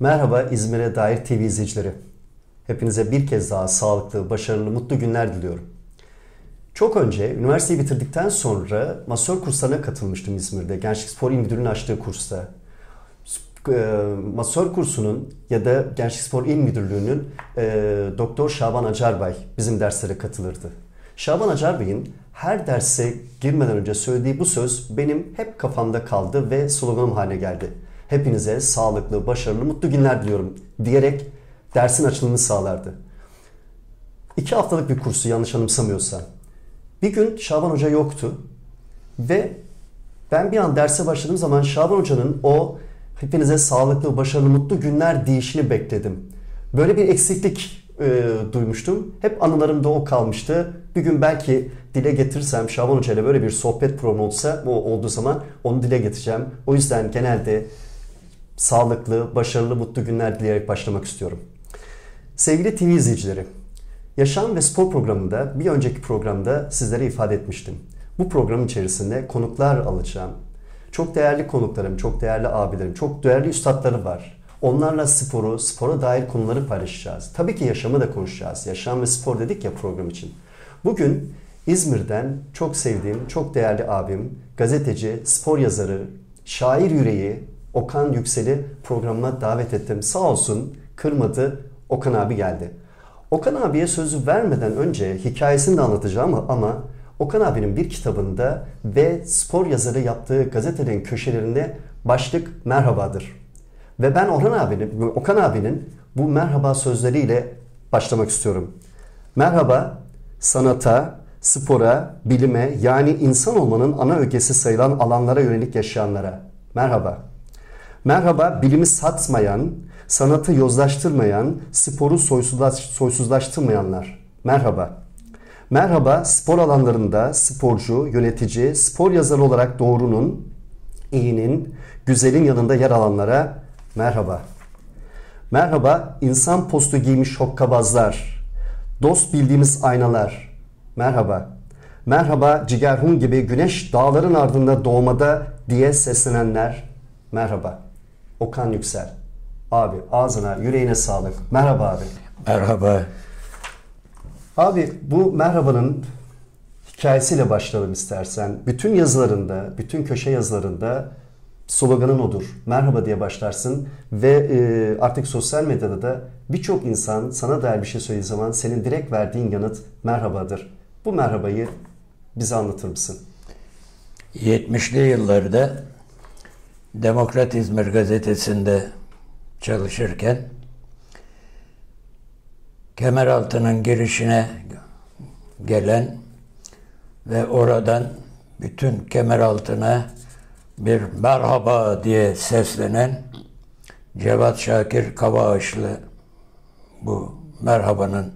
Merhaba İzmir'e dair TV izleyicileri. Hepinize bir kez daha sağlıklı, başarılı, mutlu günler diliyorum. Çok önce üniversiteyi bitirdikten sonra masör kurslarına katılmıştım İzmir'de. Gençlik Spor İl Müdürü'nün açtığı kursta. E, masör kursunun ya da Gençlik Spor İl Müdürlüğü'nün e, Doktor Şaban Acarbay bizim derslere katılırdı. Şaban Acarbey'in her derse girmeden önce söylediği bu söz benim hep kafamda kaldı ve sloganım haline geldi. Hepinize sağlıklı, başarılı, mutlu günler diliyorum diyerek dersin açılımını sağlardı. İki haftalık bir kursu yanlış anımsamıyorsam. Bir gün Şaban Hoca yoktu ve ben bir an derse başladığım zaman Şaban Hoca'nın o hepinize sağlıklı, başarılı, mutlu günler deyişini bekledim. Böyle bir eksiklik e, duymuştum. Hep anılarımda o kalmıştı. Bir gün belki dile getirirsem Şaban Hoca ile böyle bir sohbet programı olsa, o olduğu zaman onu dile getireceğim. O yüzden genelde sağlıklı, başarılı, mutlu günler dileyerek başlamak istiyorum. Sevgili TV izleyicileri, Yaşam ve Spor programında bir önceki programda sizlere ifade etmiştim. Bu program içerisinde konuklar alacağım. Çok değerli konuklarım, çok değerli abilerim, çok değerli üstadları var. Onlarla sporu, spora dair konuları paylaşacağız. Tabii ki yaşamı da konuşacağız. Yaşam ve spor dedik ya program için. Bugün İzmir'den çok sevdiğim, çok değerli abim, gazeteci, spor yazarı, şair yüreği Okan Yüksel'i programıma davet ettim. Sağ olsun kırmadı, Okan abi geldi. Okan abiye sözü vermeden önce hikayesini de anlatacağım ama Okan abinin bir kitabında ve spor yazarı yaptığı gazetelerin köşelerinde başlık merhabadır. Ve ben Orhan abinin, Okan abinin bu merhaba sözleriyle başlamak istiyorum. Merhaba, sanata, spora, bilime yani insan olmanın ana ögesi sayılan alanlara yönelik yaşayanlara. Merhaba. Merhaba, bilimi satmayan, sanatı yozlaştırmayan, sporu soysuzlaş, soysuzlaştırmayanlar. Merhaba. Merhaba, spor alanlarında sporcu, yönetici, spor yazarı olarak doğrunun, iyinin, güzelin yanında yer alanlara merhaba. Merhaba, insan postu giymiş hokkabazlar, dost bildiğimiz aynalar. Merhaba. Merhaba, Cigerhun gibi güneş dağların ardında doğmada diye seslenenler. Merhaba. Okan Yüksel. Abi ağzına, yüreğine sağlık. Merhaba abi. Merhaba. Abi bu merhabanın hikayesiyle başlayalım istersen. Bütün yazılarında, bütün köşe yazılarında sloganın odur. Merhaba diye başlarsın ve e, artık sosyal medyada da birçok insan sana dair bir şey söylediği zaman senin direkt verdiğin yanıt merhabadır. Bu merhabayı bize anlatır mısın? 70'li yıllarda Demokrat İzmir gazetesinde çalışırken Kemeraltı'nın girişine gelen ve oradan bütün Kemeraltı'na bir merhaba diye seslenen Cevat Şakir Kavaağaçlı bu merhabanın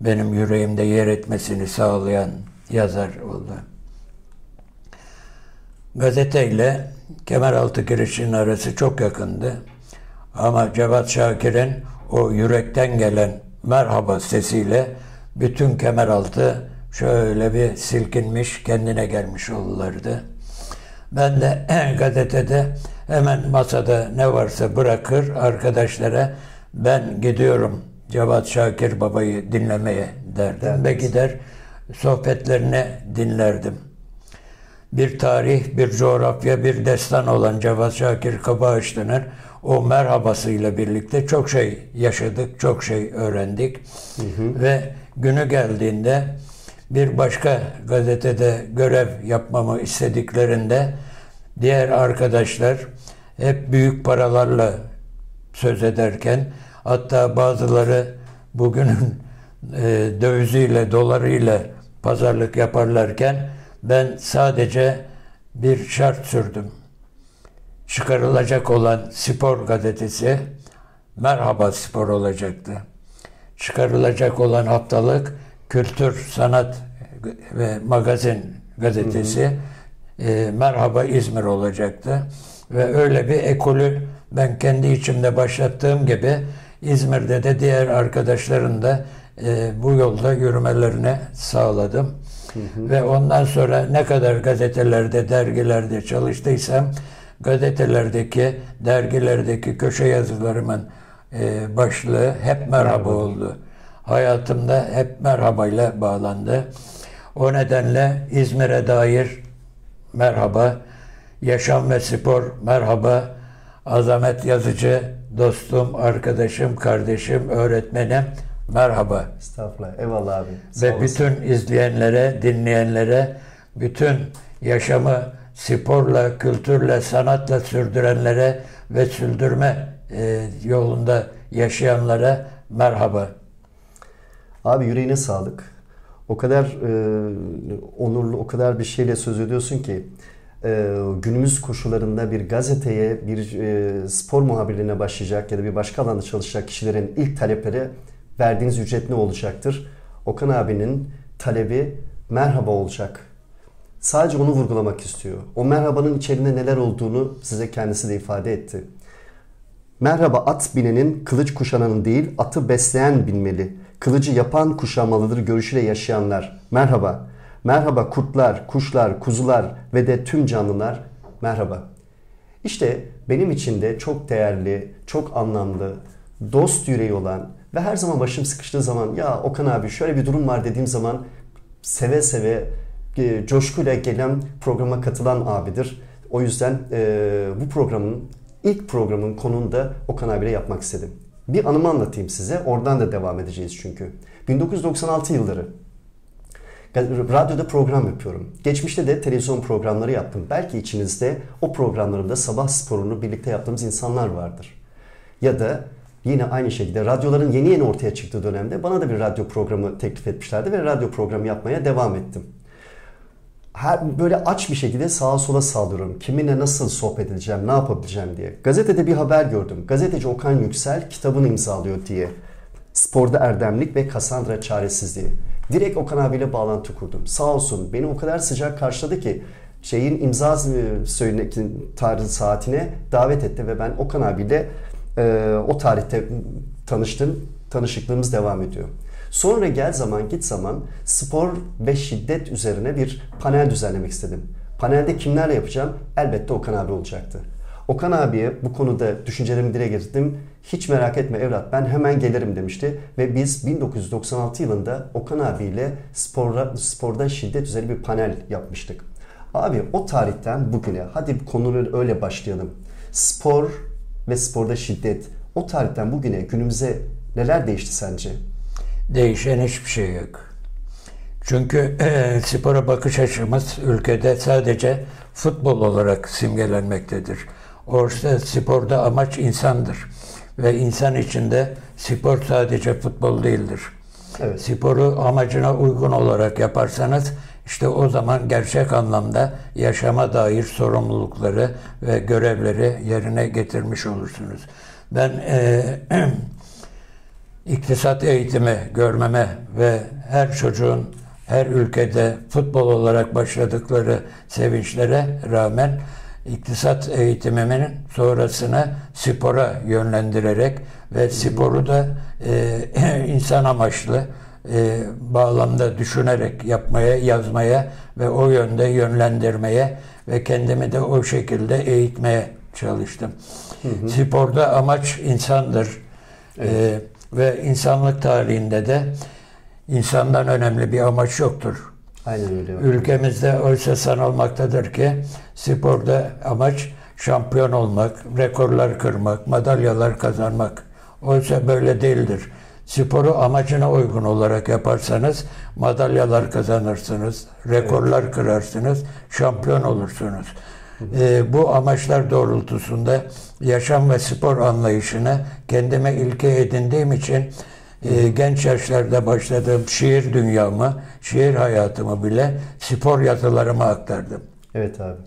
benim yüreğimde yer etmesini sağlayan yazar oldu. Gazeteyle Kemeraltı girişinin arası çok yakındı. Ama Cevat Şakir'in o yürekten gelen merhaba sesiyle bütün Kemeraltı şöyle bir silkinmiş, kendine gelmiş olurlardı. Ben de gazetede hemen masada ne varsa bırakır arkadaşlara ben gidiyorum Cevat Şakir babayı dinlemeye derdim evet. ve gider sohbetlerini dinlerdim. Bir tarih, bir coğrafya, bir destan olan Cevat Şakir Kabağışlı'nın o merhabasıyla birlikte çok şey yaşadık, çok şey öğrendik. Hı hı. Ve günü geldiğinde bir başka gazetede görev yapmamı istediklerinde diğer arkadaşlar hep büyük paralarla söz ederken hatta bazıları bugünün e, döviziyle, dolarıyla pazarlık yaparlarken ben sadece bir şart sürdüm çıkarılacak olan spor gazetesi Merhaba Spor olacaktı. Çıkarılacak olan haftalık Kültür, Sanat ve Magazin gazetesi hı hı. E, Merhaba İzmir olacaktı. Ve öyle bir ekolü ben kendi içimde başlattığım gibi İzmir'de de diğer arkadaşların da e, bu yolda yürümelerini sağladım. Hı hı. Ve ondan sonra ne kadar gazetelerde, dergilerde çalıştıysam gazetelerdeki, dergilerdeki köşe yazılarımın e, başlığı hep merhaba Merhaba. oldu. Hayatımda hep merhabayla bağlandı. O nedenle İzmir'e dair merhaba, yaşam ve spor merhaba, azamet yazıcı, dostum, arkadaşım, kardeşim, öğretmenim merhaba. Estağfurullah. Eyvallah abi. Sağ Ve olasın. bütün izleyenlere, dinleyenlere, bütün yaşamı sporla, kültürle, sanatla sürdürenlere ve sürdürme e, yolunda yaşayanlara merhaba. Abi yüreğine sağlık. O kadar e, onurlu, o kadar bir şeyle söz ediyorsun ki e, günümüz koşullarında bir gazeteye, bir e, spor muhabirliğine başlayacak ya da bir başka alanda çalışacak kişilerin ilk talepleri verdiğiniz ücret ne olacaktır? Okan abinin talebi merhaba olacak. Sadece onu vurgulamak istiyor. O merhabanın içerisinde neler olduğunu size kendisi de ifade etti. Merhaba at binenin kılıç kuşananın değil atı besleyen bilmeli. Kılıcı yapan kuşanmalıdır görüşüyle yaşayanlar. Merhaba. Merhaba kurtlar, kuşlar, kuzular ve de tüm canlılar. Merhaba. İşte benim için de çok değerli, çok anlamlı, dost yüreği olan ve her zaman başım sıkıştığı zaman ya Okan abi şöyle bir durum var dediğim zaman seve seve e, coşkuyla gelen programa katılan abidir. O yüzden e, bu programın ilk programın konuğunu da Okan abiyle yapmak istedim. Bir anımı anlatayım size. Oradan da devam edeceğiz çünkü. 1996 yılları. Radyoda program yapıyorum. Geçmişte de televizyon programları yaptım. Belki içinizde o programlarımda sabah sporunu birlikte yaptığımız insanlar vardır. Ya da yine aynı şekilde radyoların yeni yeni ortaya çıktığı dönemde bana da bir radyo programı teklif etmişlerdi ve radyo programı yapmaya devam ettim. Her, böyle aç bir şekilde sağa sola saldırıyorum. Kiminle nasıl sohbet edeceğim, ne yapabileceğim diye. Gazetede bir haber gördüm. Gazeteci Okan Yüksel kitabını imzalıyor diye. Sporda erdemlik ve Kassandra çaresizliği. Direkt Okan abiyle bağlantı kurdum. Sağ olsun beni o kadar sıcak karşıladı ki şeyin imza söylemek tarih saatine davet etti ve ben Okan abiyle e, o tarihte tanıştım. Tanışıklığımız devam ediyor. Sonra gel zaman git zaman spor ve şiddet üzerine bir panel düzenlemek istedim. Panelde kimlerle yapacağım? Elbette Okan abi olacaktı. Okan abiye bu konuda düşüncelerimi dile getirdim. Hiç merak etme evlat ben hemen gelirim demişti. Ve biz 1996 yılında Okan abiyle sporda, sporda şiddet üzerine bir panel yapmıştık. Abi o tarihten bugüne hadi konuları öyle başlayalım. Spor ve sporda şiddet o tarihten bugüne günümüze neler değişti sence? Değişen hiçbir şey yok. Çünkü e, spora bakış açımız ülkede sadece futbol olarak simgelenmektedir. Oysa sporda amaç insandır. Ve insan içinde spor sadece futbol değildir. Evet. Sporu amacına uygun olarak yaparsanız işte o zaman gerçek anlamda yaşama dair sorumlulukları ve görevleri yerine getirmiş olursunuz. Ben e, iktisat eğitimi görmeme ve her çocuğun her ülkede futbol olarak başladıkları sevinçlere rağmen iktisat eğitimimin sonrasına spora yönlendirerek ve sporu da e, insan amaçlı e, bağlamda düşünerek yapmaya, yazmaya ve o yönde yönlendirmeye ve kendimi de o şekilde eğitmeye çalıştım. Hı hı. Sporda amaç insandır. Evet. E, ve insanlık tarihinde de insandan önemli bir amaç yoktur. Aynen öyle. Ülkemizde oysa sanılmaktadır ki sporda amaç şampiyon olmak, rekorlar kırmak, madalyalar kazanmak. Oysa böyle değildir. Sporu amacına uygun olarak yaparsanız madalyalar kazanırsınız, rekorlar evet. kırarsınız, şampiyon olursunuz. E, bu amaçlar doğrultusunda yaşam ve spor anlayışını kendime ilke edindiğim için e, genç yaşlarda başladığım şiir dünyamı, şiir hayatımı bile spor yazılarıma aktardım. Evet abi.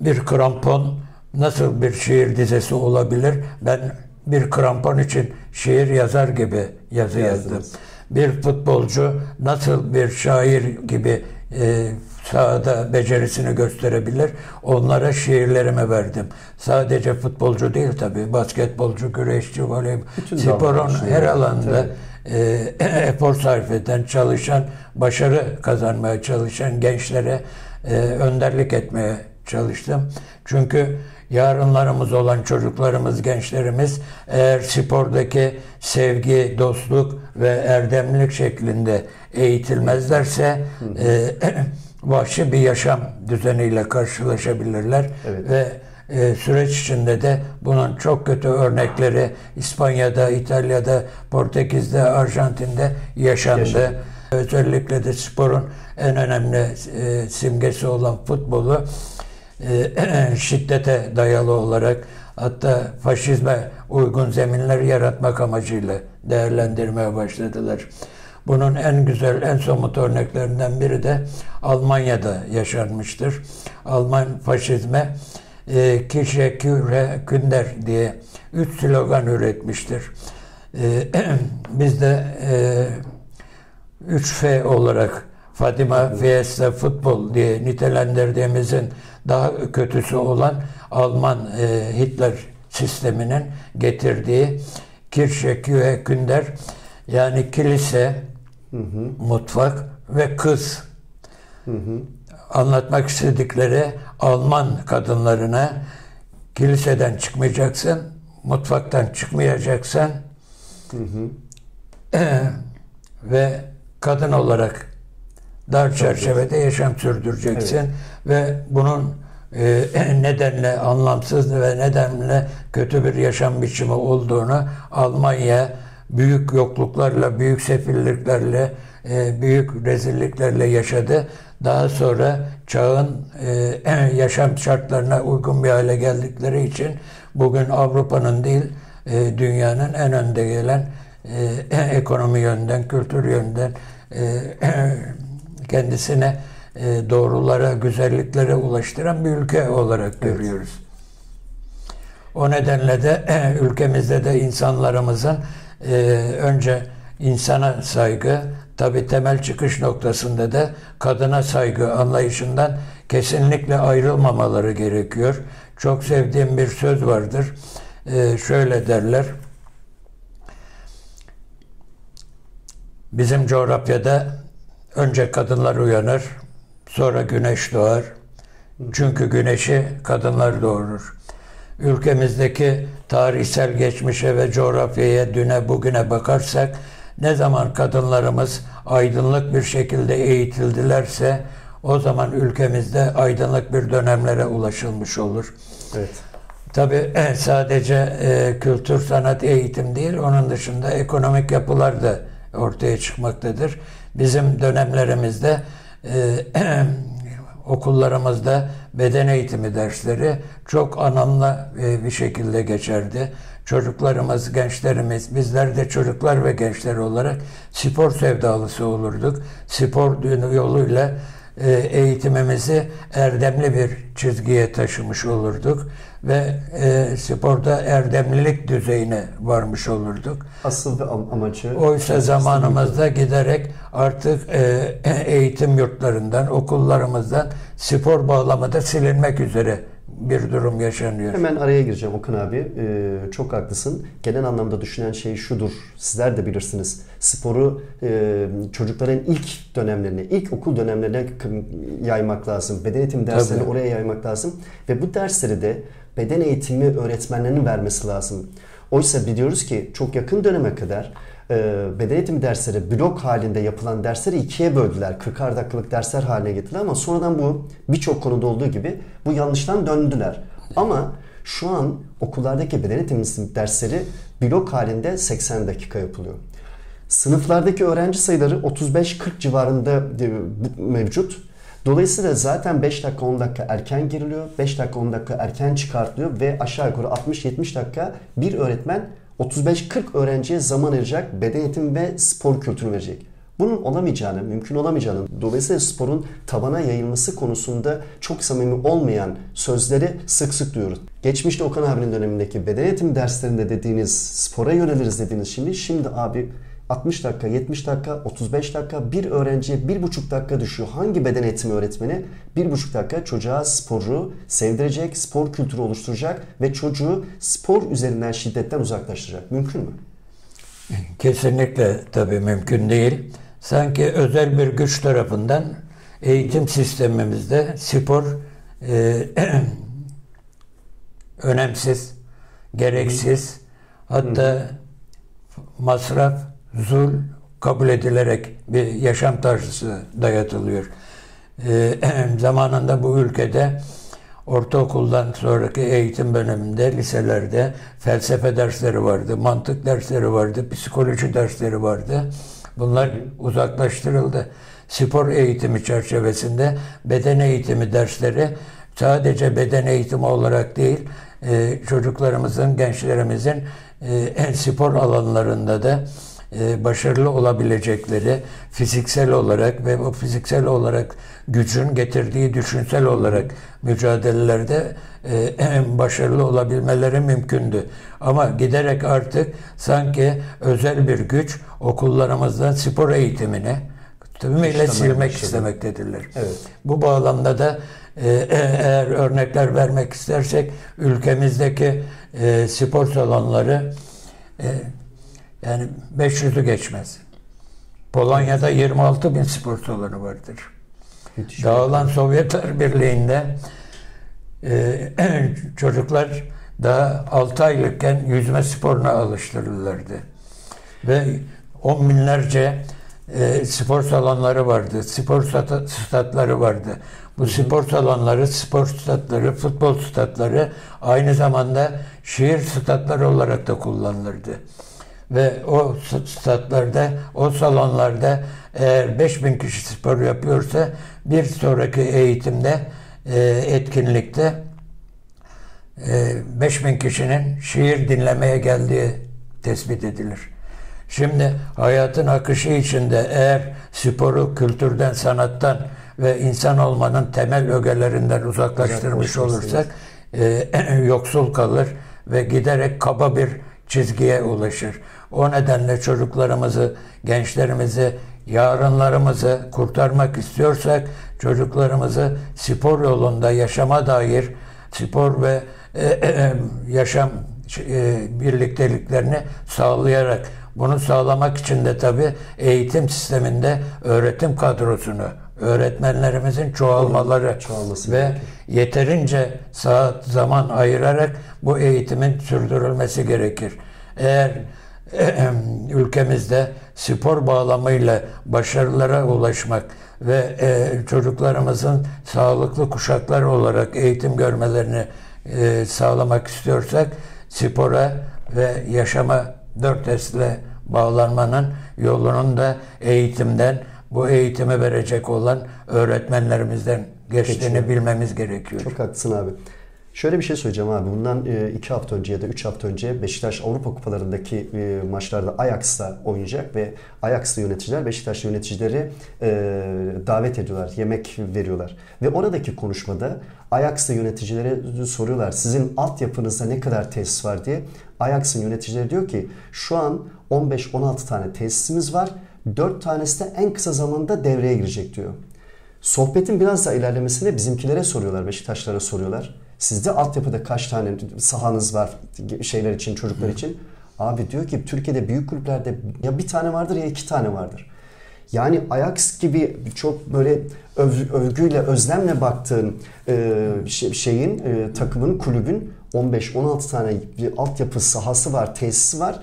Bir krampon nasıl bir şiir dizesi olabilir? Ben bir krampon için şiir yazar gibi yazı Yazdınız. yazdım. Bir futbolcu nasıl bir şair gibi e, sahada becerisini gösterebilir. Onlara şiirlerimi verdim. Sadece futbolcu değil tabii. Basketbolcu, güreşçi, voleybol, sporun her alanda e, efor sarf eden, çalışan, başarı kazanmaya çalışan gençlere e, önderlik etmeye çalıştım. Çünkü yarınlarımız olan çocuklarımız, gençlerimiz eğer spordaki sevgi, dostluk ve erdemlilik şeklinde eğitilmezlerse e, vahşi bir yaşam düzeniyle karşılaşabilirler Evet. ve e, süreç içinde de bunun çok kötü örnekleri İspanya'da, İtalya'da, Portekiz'de, Arjantin'de yaşandı. Yaşandı. Özellikle de sporun en önemli e, simgesi olan futbolu e, şiddete dayalı olarak hatta faşizme uygun zeminler yaratmak amacıyla değerlendirmeye başladılar. Bunun en güzel, en somut örneklerinden biri de Almanya'da yaşanmıştır. Alman faşizme e, Kirche Küre Künder diye üç slogan üretmiştir. E, biz de e, 3F olarak Fatima Fiesta Futbol diye nitelendirdiğimizin daha kötüsü olan Alman e, Hitler sisteminin getirdiği Kirche Küre Künder yani kilise, mutfak ve kız. Anlatmak istedikleri Alman kadınlarına kiliseden çıkmayacaksın, mutfaktan çıkmayacaksın. Ve kadın olarak dar çerçevede yaşam sürdüreceksin Evet. ve bunun e, nedenle anlamsız ve nedenle kötü bir yaşam biçimi olduğunu Almanya büyük yokluklarla, büyük sefilliklerle, e, büyük rezilliklerle yaşadı. Daha sonra çağın e, yaşam şartlarına uygun bir hale geldikleri için bugün Avrupa'nın değil, e, dünyanın en önde gelen e, ekonomi yönden, kültür yönden e, kendisine e, doğrulara, güzelliklere ulaştıran bir ülke olarak görüyoruz. O nedenle de e, ülkemizde de insanlarımızın e, önce insana saygı, tabi temel çıkış noktasında da kadına saygı anlayışından kesinlikle ayrılmamaları gerekiyor. Çok sevdiğim bir söz vardır. E, şöyle derler. Bizim coğrafyada önce kadınlar uyanır, sonra güneş doğar. Çünkü güneşi kadınlar doğurur. Ülkemizdeki tarihsel geçmişe ve coğrafyaya, düne, bugüne bakarsak ne zaman kadınlarımız aydınlık bir şekilde eğitildilerse o zaman ülkemizde aydınlık bir dönemlere ulaşılmış olur. Evet. Tabi sadece e, kültür, sanat, eğitim değil, onun dışında ekonomik yapılar da ortaya çıkmaktadır. Bizim dönemlerimizde e, okullarımızda beden eğitimi dersleri çok anlamlı e, bir şekilde geçerdi. Çocuklarımız, gençlerimiz, bizler de çocuklar ve gençler olarak spor sevdalısı olurduk. Spor yoluyla eğitimimizi erdemli bir çizgiye taşımış olurduk ve e, sporda erdemlilik düzeyine varmış olurduk. Asıl am- amacı... Oysa zamanımızda giderek artık e, eğitim yurtlarından, okullarımızdan spor bağlamı da silinmek üzere bir durum yaşanıyor. Hemen araya gireceğim Okan abi. Ee, çok haklısın. Genel anlamda düşünen şey şudur. Sizler de bilirsiniz. Sporu e, çocukların ilk dönemlerine, ilk okul dönemlerine yaymak lazım. Beden eğitimi derslerini Tabii. oraya yaymak lazım. Ve bu dersleri de beden eğitimi öğretmenlerinin vermesi lazım. Oysa biliyoruz ki çok yakın döneme kadar beden eğitimi dersleri blok halinde yapılan dersleri ikiye böldüler. 40'ar dakikalık dersler haline getirdiler ama sonradan bu birçok konuda olduğu gibi bu yanlıştan döndüler. Ama şu an okullardaki beden eğitimi dersleri blok halinde 80 dakika yapılıyor. Sınıflardaki öğrenci sayıları 35-40 civarında e, mevcut. Dolayısıyla zaten 5 dakika 10 dakika erken giriliyor. 5 dakika 10 dakika erken çıkartılıyor ve aşağı yukarı 60-70 dakika bir öğretmen 35-40 öğrenciye zaman ayıracak, beden eğitimi ve spor kültürü verecek. Bunun olamayacağını, mümkün olamayacağını, dolayısıyla sporun tabana yayılması konusunda çok samimi olmayan sözleri sık sık duyuyoruz. Geçmişte Okan abinin dönemindeki beden eğitimi derslerinde dediğiniz, spora yöneliriz dediğiniz şimdi, şimdi abi 60 dakika, 70 dakika, 35 dakika bir öğrenciye 1,5 dakika düşüyor. Hangi beden eğitimi öğretmeni 1,5 dakika çocuğa sporu sevdirecek, spor kültürü oluşturacak ve çocuğu spor üzerinden şiddetten uzaklaştıracak? Mümkün mü? Kesinlikle tabii mümkün değil. Sanki özel bir güç tarafından eğitim sistemimizde spor e, önemsiz, gereksiz, hatta masraf, zul kabul edilerek bir yaşam tarzı dayatılıyor. Ee, zamanında bu ülkede ortaokuldan sonraki eğitim bölümünde, liselerde felsefe dersleri vardı, mantık dersleri vardı, psikoloji dersleri vardı. Bunlar uzaklaştırıldı. Spor eğitimi çerçevesinde beden eğitimi dersleri sadece beden eğitimi olarak değil, e, çocuklarımızın, gençlerimizin e, spor alanlarında da e, başarılı olabilecekleri fiziksel olarak ve o fiziksel olarak gücün getirdiği düşünsel olarak mücadelelerde e, başarılı olabilmeleri mümkündü. Ama giderek artık sanki özel bir güç okullarımızda spor eğitimini tümüyle silmek başladı. istemektedirler. Evet. Bu bağlamda da e, eğer örnekler vermek istersek ülkemizdeki e, spor salonları e, yani 500'ü geçmez. Polonya'da 26 bin spor salonu vardır. Müthiş Dağılan Sovyetler Birliği'nde e, çocuklar daha 6 aylıkken yüzme sporuna alıştırılırdı. Ve on binlerce e, spor salonları vardı, spor statları vardı. Bu spor salonları, spor statları, futbol statları aynı zamanda şehir statları olarak da kullanılırdı ve o statlarda, o salonlarda eğer 5000 kişi spor yapıyorsa bir sonraki eğitimde, e, etkinlikte e, 5000 kişinin şiir dinlemeye geldiği tespit edilir. Şimdi hayatın akışı içinde eğer sporu kültürden, sanattan ve insan olmanın temel ögelerinden uzaklaştırmış olursak e, yoksul kalır ve giderek kaba bir çizgiye ulaşır. O nedenle çocuklarımızı, gençlerimizi, yarınlarımızı kurtarmak istiyorsak çocuklarımızı spor yolunda yaşama dair spor ve e, e, e yaşam e, birlikteliklerini sağlayarak bunu sağlamak için de tabi eğitim sisteminde öğretim kadrosunu, öğretmenlerimizin çoğalmaları Çoğalması ve gerekir. yeterince saat zaman ayırarak bu eğitimin sürdürülmesi gerekir. Eğer ülkemizde spor bağlamıyla başarılara ulaşmak ve e, çocuklarımızın sağlıklı kuşaklar olarak eğitim görmelerini e, sağlamak istiyorsak spora ve yaşama dört esle bağlanmanın yolunun da eğitimden bu eğitimi verecek olan öğretmenlerimizden geçtiğini Geçiyor. bilmemiz gerekiyor. Çok haklısın abi. Şöyle bir şey söyleyeceğim abi. Bundan e, iki hafta önce ya da üç hafta önce Beşiktaş Avrupa Kupalarındaki e, maçlarda Ajax'ta oynayacak ve Ajax'ta yöneticiler Beşiktaş yöneticileri e, davet ediyorlar, yemek veriyorlar. Ve oradaki konuşmada Ajax'ta yöneticilere soruyorlar sizin altyapınızda ne kadar tesis var diye. Ajax'ın yöneticileri diyor ki şu an 15-16 tane tesisimiz var. 4 tanesi de en kısa zamanda devreye girecek diyor. Sohbetin biraz daha ilerlemesinde bizimkilere soruyorlar, Beşiktaşlara soruyorlar. Sizde altyapıda kaç tane sahanız var şeyler için, çocuklar için? Abi diyor ki Türkiye'de büyük kulüplerde ya bir tane vardır ya iki tane vardır. Yani Ajax gibi çok böyle öv, övgüyle, özlemle baktığın e, şeyin, e, takımın, kulübün 15-16 tane bir altyapı sahası var, tesisi var.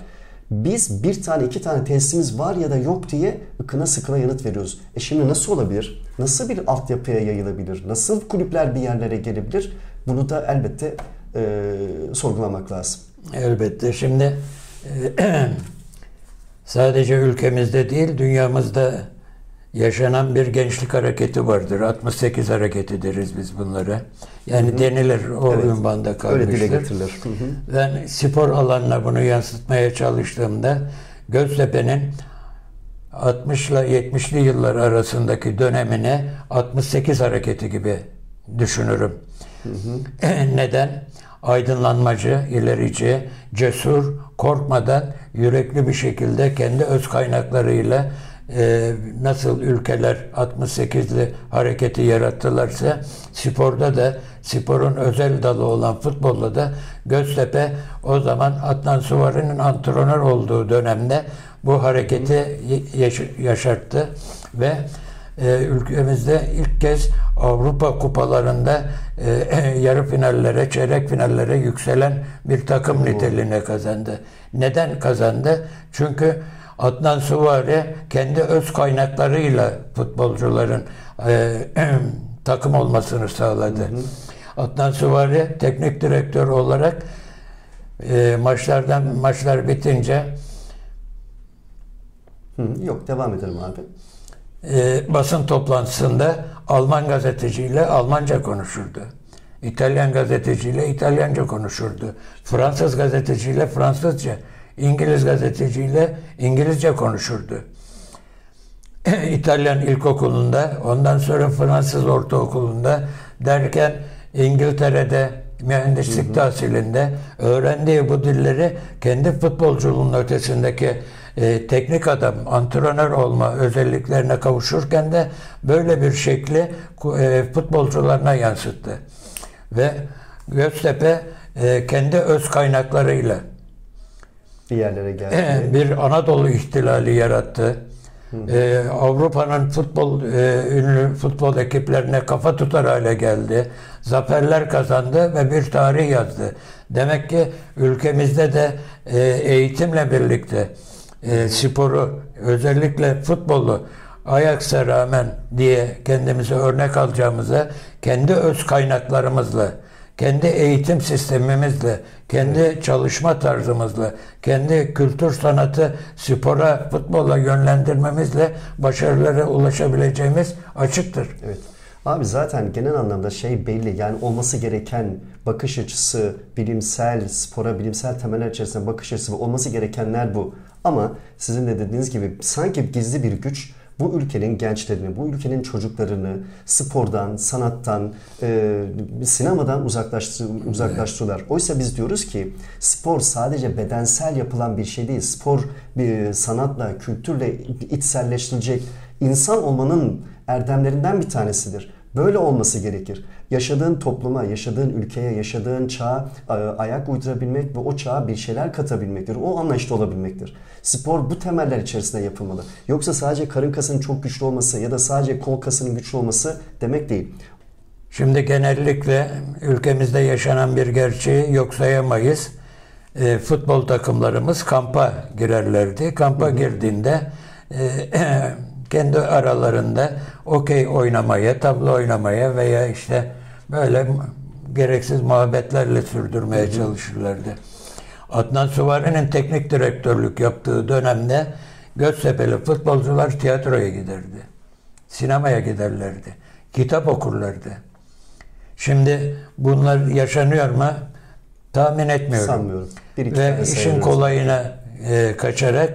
Biz bir tane, iki tane tesisimiz var ya da yok diye ıkına sıkına yanıt veriyoruz. E şimdi nasıl olabilir? Nasıl bir altyapıya yayılabilir? Nasıl kulüpler bir yerlere gelebilir? Bunu da elbette e, sorgulamak lazım. Elbette. Şimdi e, sadece ülkemizde değil dünyamızda yaşanan bir gençlik hareketi vardır. 68 hareketi deriz biz bunlara. Yani Hı-hı. denilir o evet. ünvanda kalmıştır. Öyle dile getirilir. Hı-hı. Ben spor alanına bunu yansıtmaya çalıştığımda Göztepe'nin 60 ile 70'li yıllar arasındaki dönemine 68 hareketi gibi düşünürüm. Hı hı. Neden? Aydınlanmacı, ilerici, cesur, korkmadan yürekli bir şekilde kendi öz kaynaklarıyla e, nasıl ülkeler 68'li hareketi yarattılarsa sporda da sporun özel dalı olan futbolda da Göztepe o zaman Adnan Suvarı'nın antrenör olduğu dönemde bu hareketi yaş- yaşarttı ve e, ülkemizde ilk kez Avrupa kupalarında e, yarı finallere, çeyrek finallere yükselen bir takım niteliğine kazandı. Neden kazandı? Çünkü Adnan Suvari kendi öz kaynaklarıyla futbolcuların e, takım olmasını sağladı. Hı hı. Adnan Suvari teknik direktör olarak e, maçlardan maçlar bitince Hı, yok devam edelim abi. E, basın toplantısında Alman gazeteciyle Almanca konuşurdu. İtalyan gazeteciyle İtalyanca konuşurdu. Fransız gazeteciyle Fransızca, İngiliz gazeteciyle İngilizce konuşurdu. İtalyan ilkokulunda, ondan sonra Fransız ortaokulunda derken İngiltere'de mühendislik hı hı. tahsilinde öğrendiği bu dilleri kendi futbolculuğunun ötesindeki e, teknik adam, antrenör olma özelliklerine kavuşurken de böyle bir şekli e, futbolcularına yansıttı. Ve Göztepe e, kendi öz kaynaklarıyla bir yerlere geldi. bir Anadolu ihtilali yarattı. Ee, Avrupa'nın futbol e, ünlü futbol ekiplerine kafa tutar hale geldi. Zaferler kazandı ve bir tarih yazdı. Demek ki ülkemizde de e, eğitimle birlikte e, sporu özellikle futbolu Ajax'a rağmen diye kendimize örnek alacağımıza kendi öz kaynaklarımızla kendi eğitim sistemimizle, kendi çalışma tarzımızla, kendi kültür sanatı spora, futbola yönlendirmemizle başarılara ulaşabileceğimiz açıktır. Evet. Abi zaten genel anlamda şey belli. Yani olması gereken bakış açısı, bilimsel, spora bilimsel temeller içerisinde bakış açısı olması gerekenler bu. Ama sizin de dediğiniz gibi sanki gizli bir güç bu ülkenin gençlerini, bu ülkenin çocuklarını spordan, sanattan, e, sinemadan uzaklaştır, uzaklaştırıyorlar. Oysa biz diyoruz ki spor sadece bedensel yapılan bir şey değil. Spor bir sanatla, kültürle içselleştirilecek insan olmanın erdemlerinden bir tanesidir. Böyle olması gerekir. Yaşadığın topluma, yaşadığın ülkeye, yaşadığın çağa e, ayak uydurabilmek ve o çağa bir şeyler katabilmektir. O anlayışta olabilmektir. Spor bu temeller içerisinde yapılmalı. Yoksa sadece karın kasının çok güçlü olması ya da sadece kol kasının güçlü olması demek değil. Şimdi genellikle ülkemizde yaşanan bir gerçeği yok sayamayız. E, futbol takımlarımız kampa girerlerdi. Kampa girdiğinde e, kendi aralarında okey oynamaya, tablo oynamaya veya işte böyle gereksiz muhabbetlerle sürdürmeye çalışırlardı. Adnan Suvari'nin teknik direktörlük yaptığı dönemde Göztepe'li futbolcular tiyatroya giderdi. Sinemaya giderlerdi. Kitap okurlardı. Şimdi bunlar yaşanıyor mu? Tahmin etmiyorum. Sanmıyorum. Bir Ve işin kolayına e, kaçarak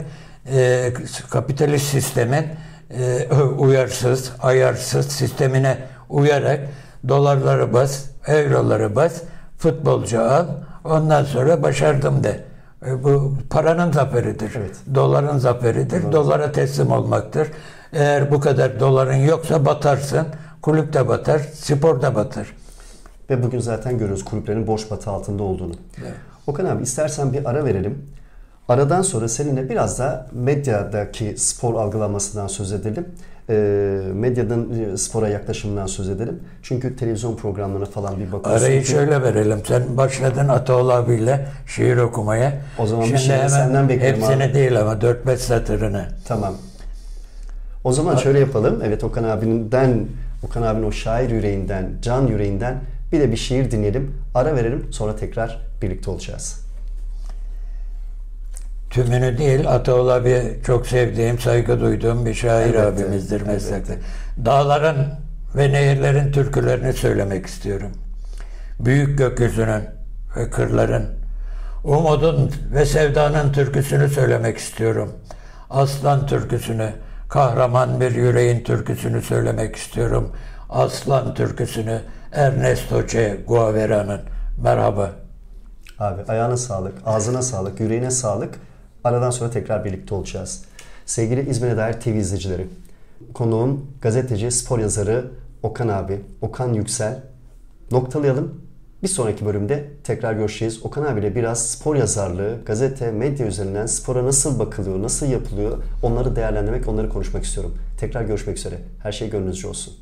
e, kapitalist sistemin e, uyarsız, ayarsız sistemine uyarak dolarları bas, euroları bas, futbolcu al, ondan sonra başardım de. E, bu paranın zaferidir. Evet. Doların zaferidir. Evet. Dolara teslim olmaktır. Eğer bu kadar doların yoksa batarsın. Kulüp de batar, spor da batar. Ve bugün zaten görüyoruz kulüplerin borç batı altında olduğunu. Evet. Okan abi istersen bir ara verelim. Aradan sonra seninle biraz da medyadaki spor algılamasından söz edelim. E, medyanın spora yaklaşımından söz edelim. Çünkü televizyon programlarına falan bir bakıyorsun. Arayı ki, şöyle verelim. Sen başladın Ataoğlu abiyle şiir okumaya. O zaman Şimdi bir şiir senden bekliyorum Hepsini abi. değil ama 4-5 satırını. Tamam. O zaman şöyle yapalım. Evet Okan abinden, Okan abinin o şair yüreğinden, can yüreğinden bir de bir şiir dinleyelim. Ara verelim. Sonra tekrar birlikte olacağız. Tümünü değil, Ataoğlu abi çok sevdiğim, saygı duyduğum bir şair evet, abimizdir meslekte. Dağların ve nehirlerin türkülerini söylemek istiyorum. Büyük gökyüzünün ve kırların, umudun ve sevdanın türküsünü söylemek istiyorum. Aslan türküsünü, kahraman bir yüreğin türküsünü söylemek istiyorum. Aslan türküsünü Ernesto Che Guavera'nın. Merhaba. Abi ayağına sağlık, ağzına sağlık, yüreğine sağlık. Aradan sonra tekrar birlikte olacağız. Sevgili İzmir'e dair TV izleyicileri, konuğum gazeteci, spor yazarı Okan abi, Okan Yüksel. Noktalayalım. Bir sonraki bölümde tekrar görüşeceğiz. Okan abiyle biraz spor yazarlığı, gazete, medya üzerinden spora nasıl bakılıyor, nasıl yapılıyor onları değerlendirmek, onları konuşmak istiyorum. Tekrar görüşmek üzere. Her şey gönlünüzce olsun.